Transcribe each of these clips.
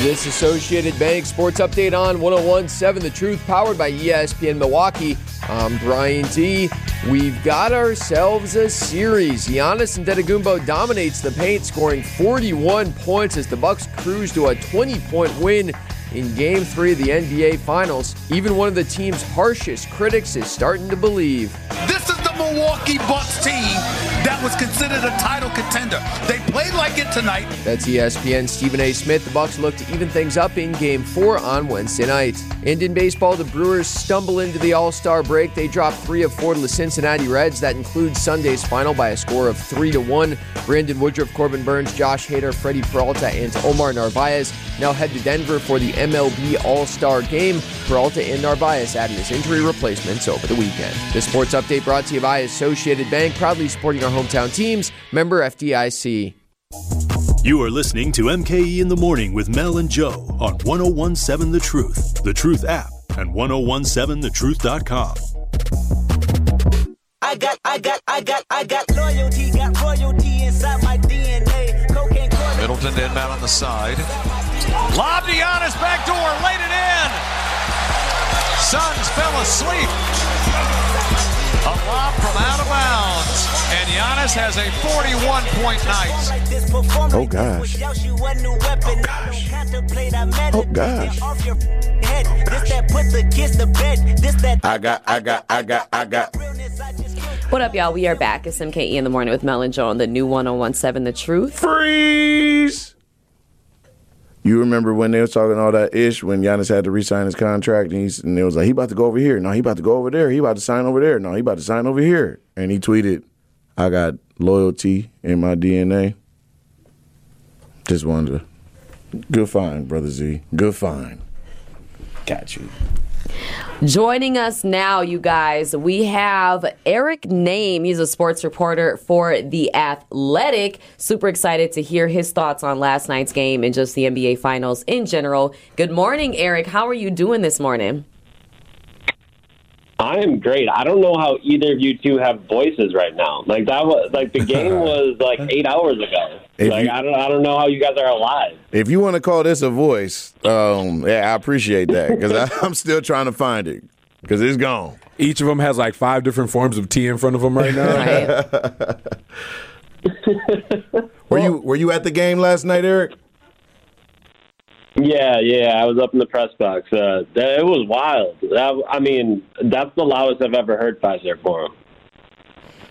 This Associated Bank Sports Update on 1017 The Truth, powered by ESPN Milwaukee. I'm Brian T. We've got ourselves a series. Giannis Antetokounmpo dominates the paint, scoring 41 points as the Bucks cruise to a 20-point win in Game 3 of the NBA Finals. Even one of the team's harshest critics is starting to believe. Milwaukee Bucks team that was considered a title contender. They played like it tonight. That's ESPN Stephen A. Smith. The Bucks look to even things up in Game 4 on Wednesday night. And in baseball, the Brewers stumble into the All-Star break. They drop three of four to the Cincinnati Reds. That includes Sunday's final by a score of three to one. Brandon Woodruff, Corbin Burns, Josh Hader, Freddie Peralta, and Omar Narvaez now head to Denver for the MLB All-Star Game. Peralta and Narvaez added as injury replacements over the weekend. The sports update brought to you by Associated Bank, proudly supporting our hometown teams. Member FDIC. You are listening to MKE in the Morning with Mel and Joe on 1017 The Truth, The Truth app, and 1017thetruth.com. I got, I got, I got, I got loyalty, got royalty inside my DNA. Cocaine, Middleton inbound on the side. Lob to Giannis, back door, laid it in. Suns fell asleep. A lob from out of bounds. And Giannis has a 41 point night. Oh gosh. Oh gosh. Oh, oh, I got, I got, I got, I got. What up, y'all? We are back. It's MKE in the morning with Mel and Joe on the new 1017 The Truth. Freeze! You remember when they was talking all that ish when Giannis had to re-sign his contract and, he's, and it was like he about to go over here. No, he about to go over there. He about to sign over there. No, he about to sign over here. And he tweeted, "I got loyalty in my DNA." Just wanted to, good find, brother Z. Good find. Got you. Joining us now, you guys, we have Eric Name. He's a sports reporter for The Athletic. Super excited to hear his thoughts on last night's game and just the NBA Finals in general. Good morning, Eric. How are you doing this morning? I am great. I don't know how either of you two have voices right now. Like that was like the game was like eight hours ago. If like you- I don't I don't know how you guys are alive. If you want to call this a voice, um, yeah, I appreciate that because I'm still trying to find it because it's gone. Each of them has like five different forms of tea in front of them right now. Right? Were you were you at the game last night, Eric? Yeah, yeah. I was up in the press box. Uh, it was wild. I mean, that's the loudest I've ever heard Pfizer for him.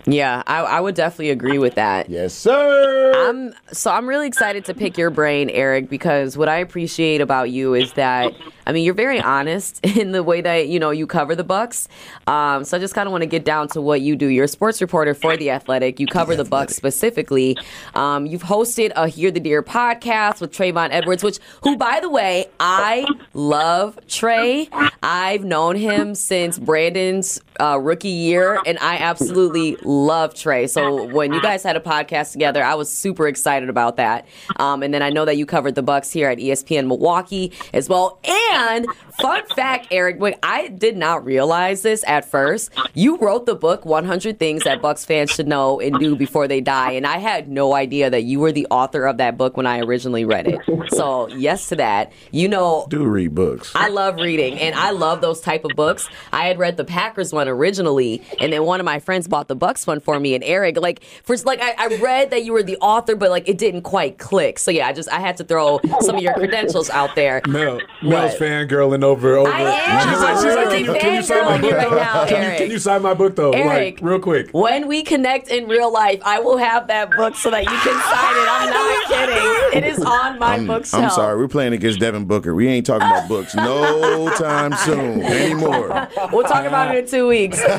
Yeah, I, I would definitely agree with that. Yes, sir. I'm so I'm really excited to pick your brain, Eric, because what I appreciate about you is that I mean you're very honest in the way that you know you cover the Bucks. Um, so I just kind of want to get down to what you do. You're a sports reporter for the Athletic. You cover the, Bucks specifically. Um, you've hosted a Hear the Deer podcast with Trayvon Edwards, which who by the way I love Trey. I've known him since Brandon's uh, rookie year, and I absolutely love Trey. So when you guys had a podcast together, I was super excited about that. Um, and then I know that you covered the Bucks here at ESPN Milwaukee as well. And fun fact, Eric, wait, I did not realize this at first. You wrote the book 100 Things That Bucks fans should know and do before they die, and I had no idea that you were the author of that book when I originally read it. So yes to that. You know, Do read books. I love reading and I love those type of books. I had read the Packers one originally, and then one of my friends bought the Bucks one for me. And Eric, like, first, like I, I read that you were the author, but like it didn't quite click. So yeah, I just I had to throw some of your credentials out there. Mel, Mel's What? fangirling over over. I am. She's like, she's I'm like, can you sign my book right though? now, can, you, can you sign my book though? Eric. Like real quick. When we connect in real life, I will have that book so that you can sign it. I'm not kidding. It is on my I'm, bookshelf. I'm sorry, we're playing against Devin Booker. We ain't talking about books no time soon anymore. We'll talk about it in two weeks.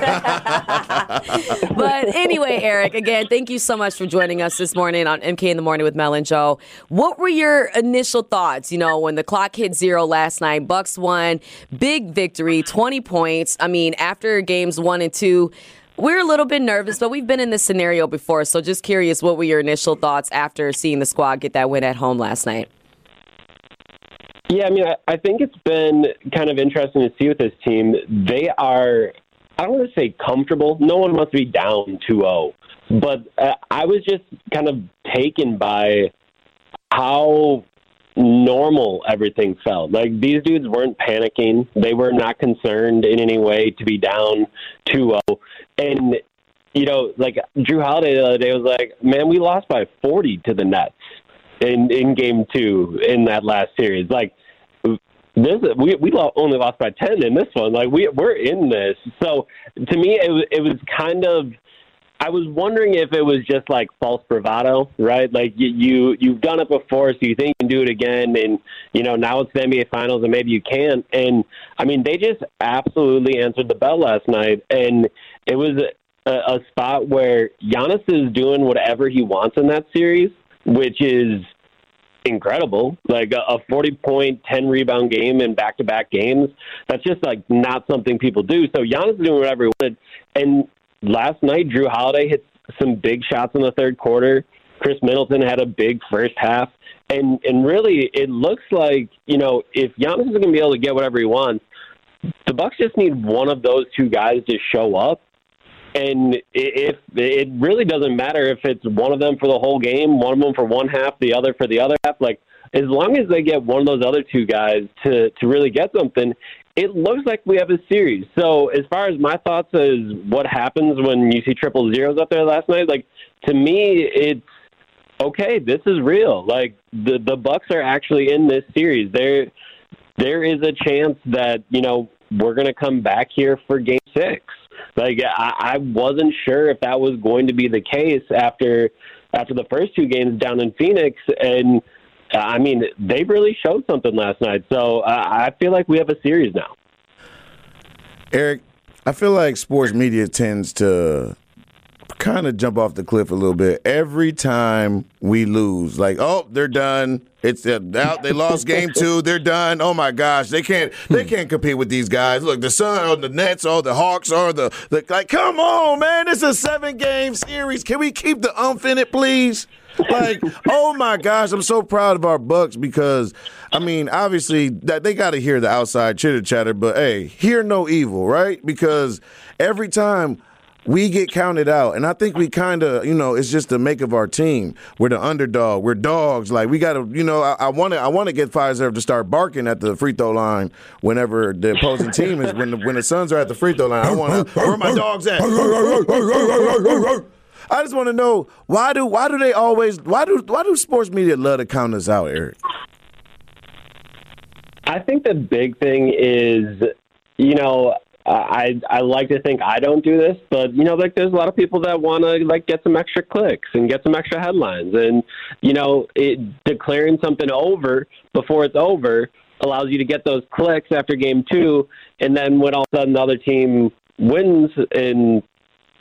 but anyway, Eric, again, thank you so much for joining us this morning on MK in the Morning with Mel and Joe. What were your initial thoughts? You know, when the clock hit zero last night, Bucks won, big victory, 20 points. I mean, after games one and two, we're a little bit nervous, but we've been in this scenario before. So just curious, what were your initial thoughts after seeing the squad get that win at home last night? Yeah, I mean, I, I think it's been kind of interesting to see with this team. They are, I don't want to say comfortable. No one wants to be down 2 0. But uh, I was just kind of taken by how normal everything felt. Like these dudes weren't panicking. They were not concerned in any way to be down 2-0. And you know, like Drew Holiday the other day was like, "Man, we lost by 40 to the Nets in in game 2 in that last series." Like this we we only lost by 10 in this one. Like we we're in this. So to me it was it was kind of I was wondering if it was just like false bravado, right? Like you, you you've done it before, so you think you can do it again, and you know now it's the NBA Finals, and maybe you can't. And I mean, they just absolutely answered the bell last night, and it was a, a spot where Giannis is doing whatever he wants in that series, which is incredible. Like a 40 point, 10 rebound game in back to back games. That's just like not something people do. So Giannis is doing whatever he wanted. And last night, Drew Holiday hit some big shots in the third quarter. Chris Middleton had a big first half. And and really, it looks like you know if Giannis is going to be able to get whatever he wants, the Bucks just need one of those two guys to show up. And if it really doesn't matter if it's one of them for the whole game, one of them for one half, the other for the other half, like as long as they get one of those other two guys to to really get something, it looks like we have a series. So as far as my thoughts is what happens when you see triple zeros up there last night, like to me it's okay, this is real. Like the the Bucks are actually in this series. There there is a chance that, you know, we're gonna come back here for game six. Like I, I wasn't sure if that was going to be the case after after the first two games down in Phoenix and I mean, they really showed something last night. So uh, I feel like we have a series now. Eric, I feel like sports media tends to kind of jump off the cliff a little bit every time we lose. Like, oh, they're done. It's uh, out. They lost game two. They're done. Oh my gosh, they can't. They can't compete with these guys. Look, the Sun or the Nets or the Hawks or the, the like. Come on, man. This is a seven game series. Can we keep the umph in it, please? like, oh my gosh, I'm so proud of our Bucks because I mean, obviously that they got to hear the outside chitter chatter, but hey, hear no evil, right? Because every time we get counted out, and I think we kind of, you know, it's just the make of our team. We're the underdog. We're dogs. Like we got to, you know, I want to, I want to get Fiserv to start barking at the free throw line whenever the opposing team is when the when the Suns are at the free throw line. I want to, where my dogs at? I just want to know why do why do they always why do why do sports media love to count us out, Eric? I think the big thing is, you know, I I like to think I don't do this, but you know, like there's a lot of people that want to like get some extra clicks and get some extra headlines, and you know, it, declaring something over before it's over allows you to get those clicks after game two, and then when all of a sudden the other team wins and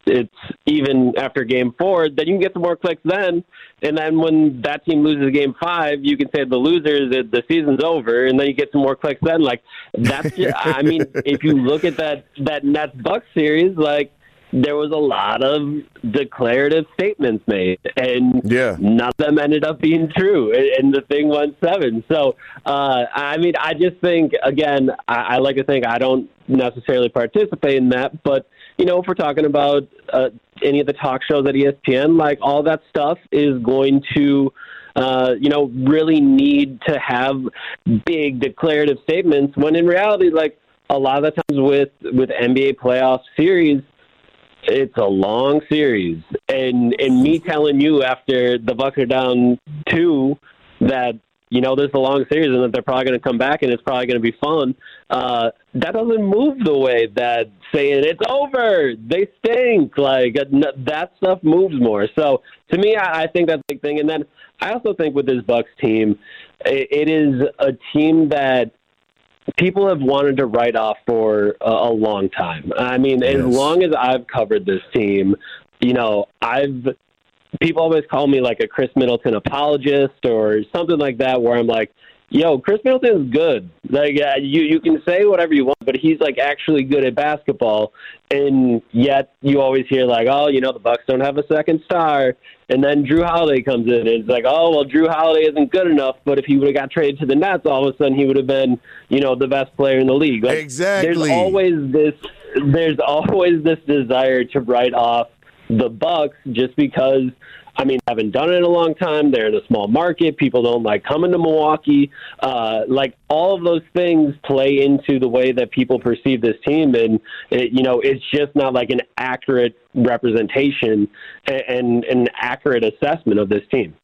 it's even after game four, then you can get some more clicks then. And then when that team loses game five, you can say the losers, the, the season's over, and then you get some more clicks then. Like that's, just, I mean, if you look at that that Nets Bucks series, like there was a lot of declarative statements made, and yeah. none of them ended up being true, and the thing went seven. So, uh, I mean, I just think again, I, I like to think I don't necessarily participate in that, but you know, if we're talking about uh, any of the talk shows at ESPN, like all that stuff is going to, uh, you know, really need to have big declarative statements. When in reality, like a lot of the times with with NBA playoff series, it's a long series, and and me telling you after the Bucks are down two that you know, this is a long series and that they're probably going to come back and it's probably going to be fun. Uh, that doesn't move the way that saying it's over, they stink. Like that stuff moves more. So to me, I, I think that's a big thing. And then I also think with this Bucks team, it, it is a team that people have wanted to write off for a, a long time. I mean, yes. as long as I've covered this team, you know, I've people always call me like a Chris Middleton apologist or something like that, where I'm like, yo, Chris Middleton's good. Like uh, you, you can say whatever you want, but he's like actually good at basketball. And yet you always hear like, oh, you know, the Bucks don't have a second star. And then Drew Holiday comes in, and it's like, oh, well, Drew Holiday isn't good enough. But if he would have got traded to the Nets, all of a sudden he would have been, you know, the best player in the league. Like, exactly. There's always this. There's always this desire to write off the Bucks just because I mean, haven't done it in a long time. They're in a small market. People don't like coming to Milwaukee. Uh, like all of those things play into the way that people perceive this team, and it, you know, it's just not like an accurate representation and, and an accurate assessment of this team.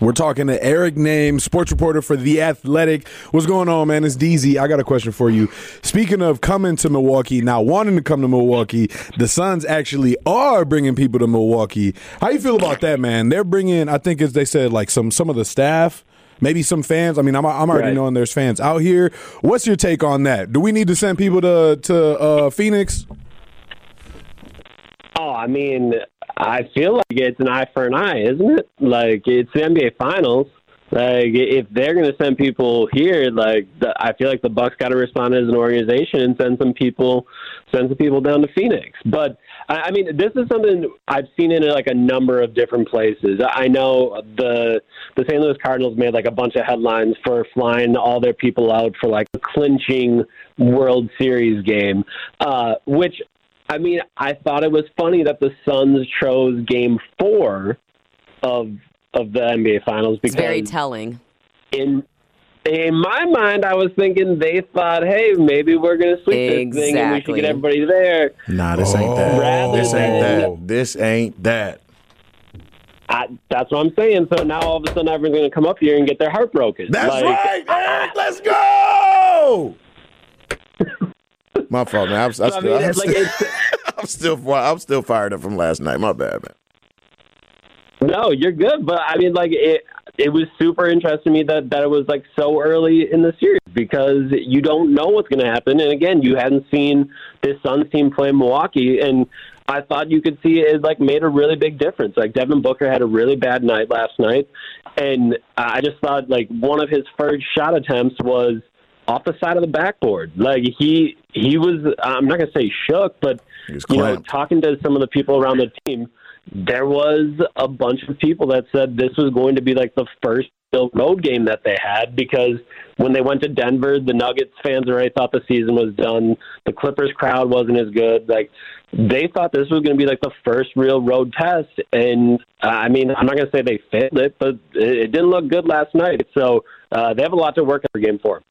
We're talking to Eric Name, sports reporter for The Athletic. What's going on, man? It's DZ. I got a question for you. Speaking of coming to Milwaukee, now wanting to come to Milwaukee, the Suns actually are bringing people to Milwaukee. How you feel about that, man? They're bringing, I think, as they said, like some some of the staff. Maybe some fans. I mean, I'm, I'm already Right. knowing there's fans out here. What's your take on that? Do we need to send people to to uh, Phoenix? Oh, I mean, I feel like it's an eye for an eye, isn't it? Like it's the NBA Finals. Like if they're going to send people here, like the, I feel like the Bucks got to respond as an organization and send some people, send some people down to Phoenix. But I, I mean, this is something I've seen in like a number of different places. I know the the St. Louis Cardinals made like a bunch of headlines for flying all their people out for like a clinching World Series game, uh, which I mean, I thought it was funny that the Suns chose Game Four of of the NBA Finals It's because very telling. in in my mind, I was thinking they thought, hey, maybe we're going to sweep this thing and we should get everybody there. Nah, this ain't that. Rather This ain't that. This ain't that. I, that's what I'm saying. So now all of a sudden, everyone's going to come up here and get their heart broken. That's Like, right, Eric. Let's go. My fault, man. I'm, So, I still, mean, I'm, like still, I'm still, I'm still fired up from last night. My bad, man. No, you're good, but I mean, like it. It was super interesting to me that that it was like so early in the series because you don't know what's going to happen, and again, you hadn't seen this Suns team play Milwaukee, and I thought you could see it like made a really big difference. Like Devin Booker had a really bad night last night, and I just thought like one of his first shot attempts was off the side of the backboard. Like he he was I'm not gonna say shook, but you know talking to some of the people around the team, there was a bunch of people that said this was going to be like the first real road game that they had because when they went to Denver, the Nuggets fans already thought the season was done. The Clippers crowd wasn't as good. Like they thought this was going to be like the first real road test, and uh, I mean, I'm not going to say they failed it, but it, it didn't look good last night. So uh, they have a lot to work on for Game Four.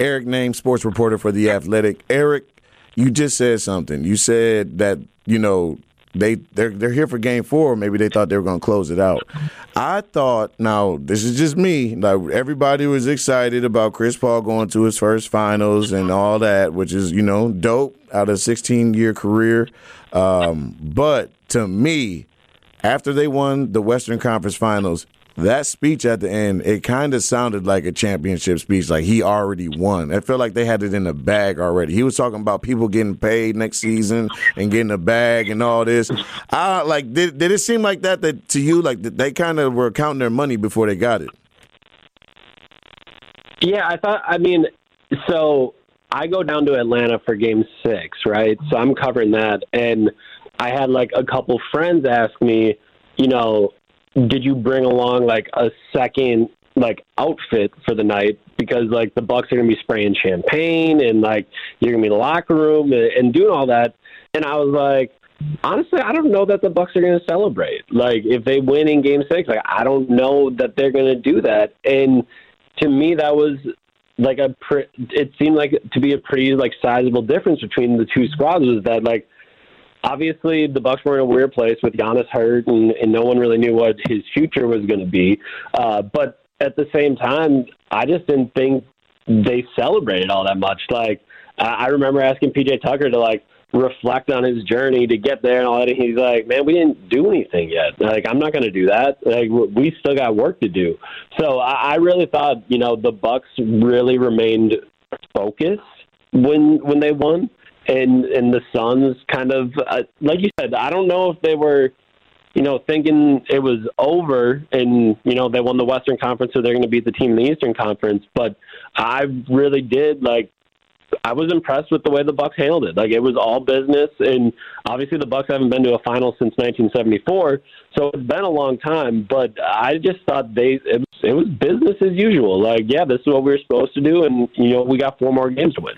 Eric Name, sports reporter for The Athletic. Eric, you just said something. You said that, you know, they they're they're here for game four. Maybe they thought they were gonna close it out. I thought now this is just me. Like everybody was excited about Chris Paul going to his first finals and all that, which is, you know, dope out of a sixteen year career. Um, but to me, after they won the Western Conference Finals, that speech at the end, it kind of sounded like a championship speech, like he already won. I felt like they had it in the bag already. He was talking about people getting paid next season and getting a bag and all this. I like did did it seem like that that to you like they kind of were counting their money before they got it? Yeah, I thought. I mean, so I go down to Atlanta for Game Six, right? So I'm covering that, and I had like a couple friends ask me, you know, did you bring along like a second like outfit for the night because like the Bucks are gonna be spraying champagne and like you're gonna be in the locker room and, and doing all that, and I was like. Honestly, I don't know that the Bucks are to celebrate. Like, if they win in Game Six, like I don't know that they're to do that. And to me, that was like a pre- it seemed like to be a pretty like sizable difference between the two squads was that like obviously the Bucks were in a weird place with Giannis hurt and, and no one really knew what his future was going to be. Uh, but at the same time, I just didn't think they celebrated all that much. Like I remember asking PJ Tucker to like reflect on his journey to get there and all that. And he's like, "Man, we didn't do anything yet. Like, I'm not going to do that. Like, we still got work to do." So I, I really thought, you know, the Bucks really remained focused when when they won, and and the Suns kind of, uh, like you said, I don't know if they were. You know, thinking it was over, and you know they won the Western Conference, so they're going to beat the team in the Eastern Conference. But I really did like I was impressed with the way the Bucks handled it. Like it was all business, and obviously the Bucks haven't been to a final since 1974, so it's been a long time. But I just thought they it was, it was business as usual. Like, yeah, this is what we were supposed to do, and you know we got four more games to win.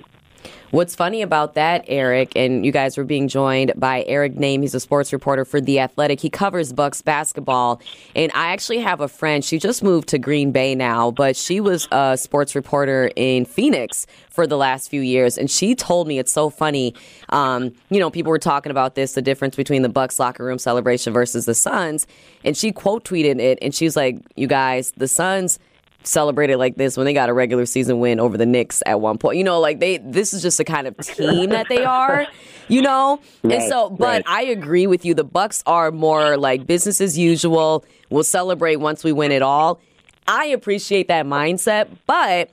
What's funny about that, Eric, and you guys were being joined by Eric Name. He's a sports reporter for The Athletic. He covers Bucks basketball. And I actually have a friend. She just moved to Green Bay now, but she was a sports reporter in Phoenix for the last few years. And she told me it's so funny. Um, you know, people were talking about this, the difference between the Bucks locker room celebration versus the Suns. And she quote tweeted it, and she's like, "You guys, the Suns." Celebrated like this when they got a regular season win over the Knicks at one point. You know, like they this is just the kind of team that they are, you know? Right, and so but right. I agree with you. The Bucks are more like business as usual. We'll celebrate once we win it all. I appreciate that mindset, but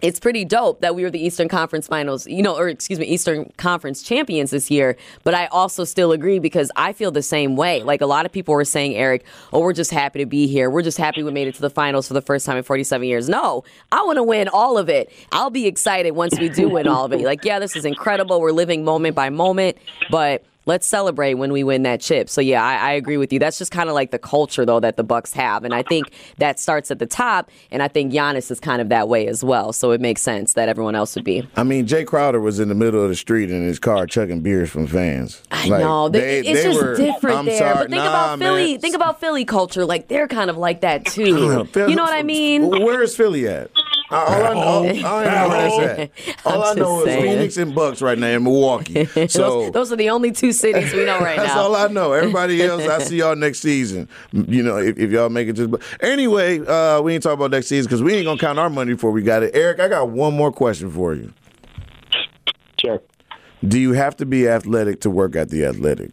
it's pretty dope that we were the Eastern Conference Finals, you know, or excuse me, Eastern Conference champions this year. But I also still agree because I feel the same way. Like a lot of people were saying, Eric, oh, we're just happy to be here. We're just happy we made it to the finals for the first time in 47 years. No, I want to win all of it. I'll be excited once we do win all of it. Like, yeah, this is incredible. We're living moment by moment, but let's celebrate when we win that chip. So yeah, I, I agree with you. That's just kind of like the culture though that the Bucks have, and I think that starts at the top. And I think Giannis is kind of that way as well. So it makes sense that everyone else would be. I mean, Jay Crowder was in the middle of the street in his car chucking beers from fans. I like, know they, it's just were- different I'm there. sorry. But think Nah, about Philly. man. Think about Philly culture. Like they're kind of like that too. you know what I mean? Where is Philly at? Uh, All I, know, all, I know where that's. All I'm know just is. Phoenix and Bucks right now in Milwaukee. So those, those are the only two cities we know right That's now. That's all I know. Everybody else, I see y'all next season. You know, if, if y'all make it to. But anyway, uh, we ain't talking about next season because we ain't gonna count our money before we got it. Eric, I got one more question for you. Sure. Do you have to be athletic to work at the athletic?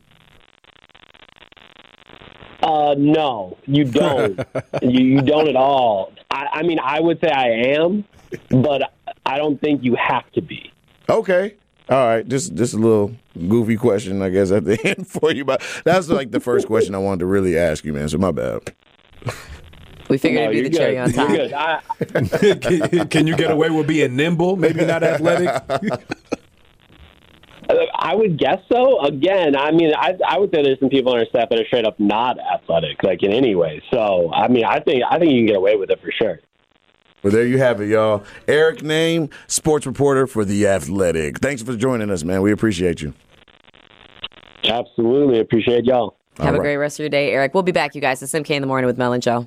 Uh, no, you don't. you, you don't at all. I, I mean, I would say I am, but I don't think you have to be. Okay. All right, just just a little goofy question, I guess, at the end for you. But that's like the first question I wanted to really ask you, man. So my bad. We figured No, it'd be the you're cherry on top. You're good. I, can, can you get away with being nimble? Maybe not athletic. I would guess so. Again, I mean, I, I would say there's some people on our staff that are straight up not athletic, like in any way. So, I mean, I think I think you can get away with it for sure. Well, there you have it, y'all. Eric Name, sports reporter for the Athletic. Thanks for joining us, man. We appreciate you. Absolutely, appreciate y'all. Have All a right. great rest of your day, Eric. We'll be back, you guys. It's MK in the morning with Mel and Joe.